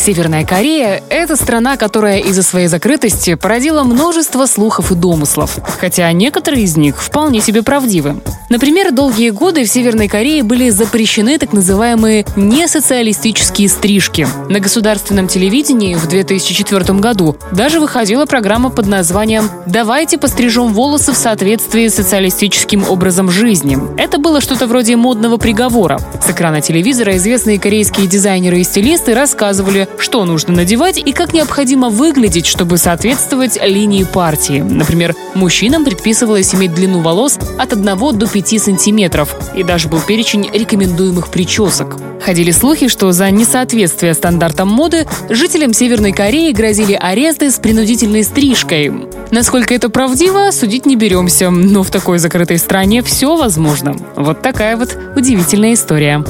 Северная Корея – это страна, которая из-за своей закрытости породила множество слухов и домыслов, хотя некоторые из них вполне себе правдивы. Например, долгие годы в Северной Корее были запрещены так называемые несоциалистические стрижки. На государственном телевидении в 2004 году даже выходила программа под названием «Давайте пострижем волосы в соответствии с социалистическим образом жизни». Это было что-то вроде модного приговора. С экрана телевизора известные корейские дизайнеры и стилисты рассказывали, что нужно надевать и как необходимо выглядеть, чтобы соответствовать линии партии. Например, мужчинам предписывалось иметь длину волос от 1 до 5 сантиметров, и даже был перечень рекомендуемых причесок. Ходили слухи, что за несоответствие стандартам моды жителям Северной Кореи грозили аресты с принудительной стрижкой. Насколько это правдиво, судить не беремся, но в такой закрытой стране все возможно. Вот такая вот удивительная история.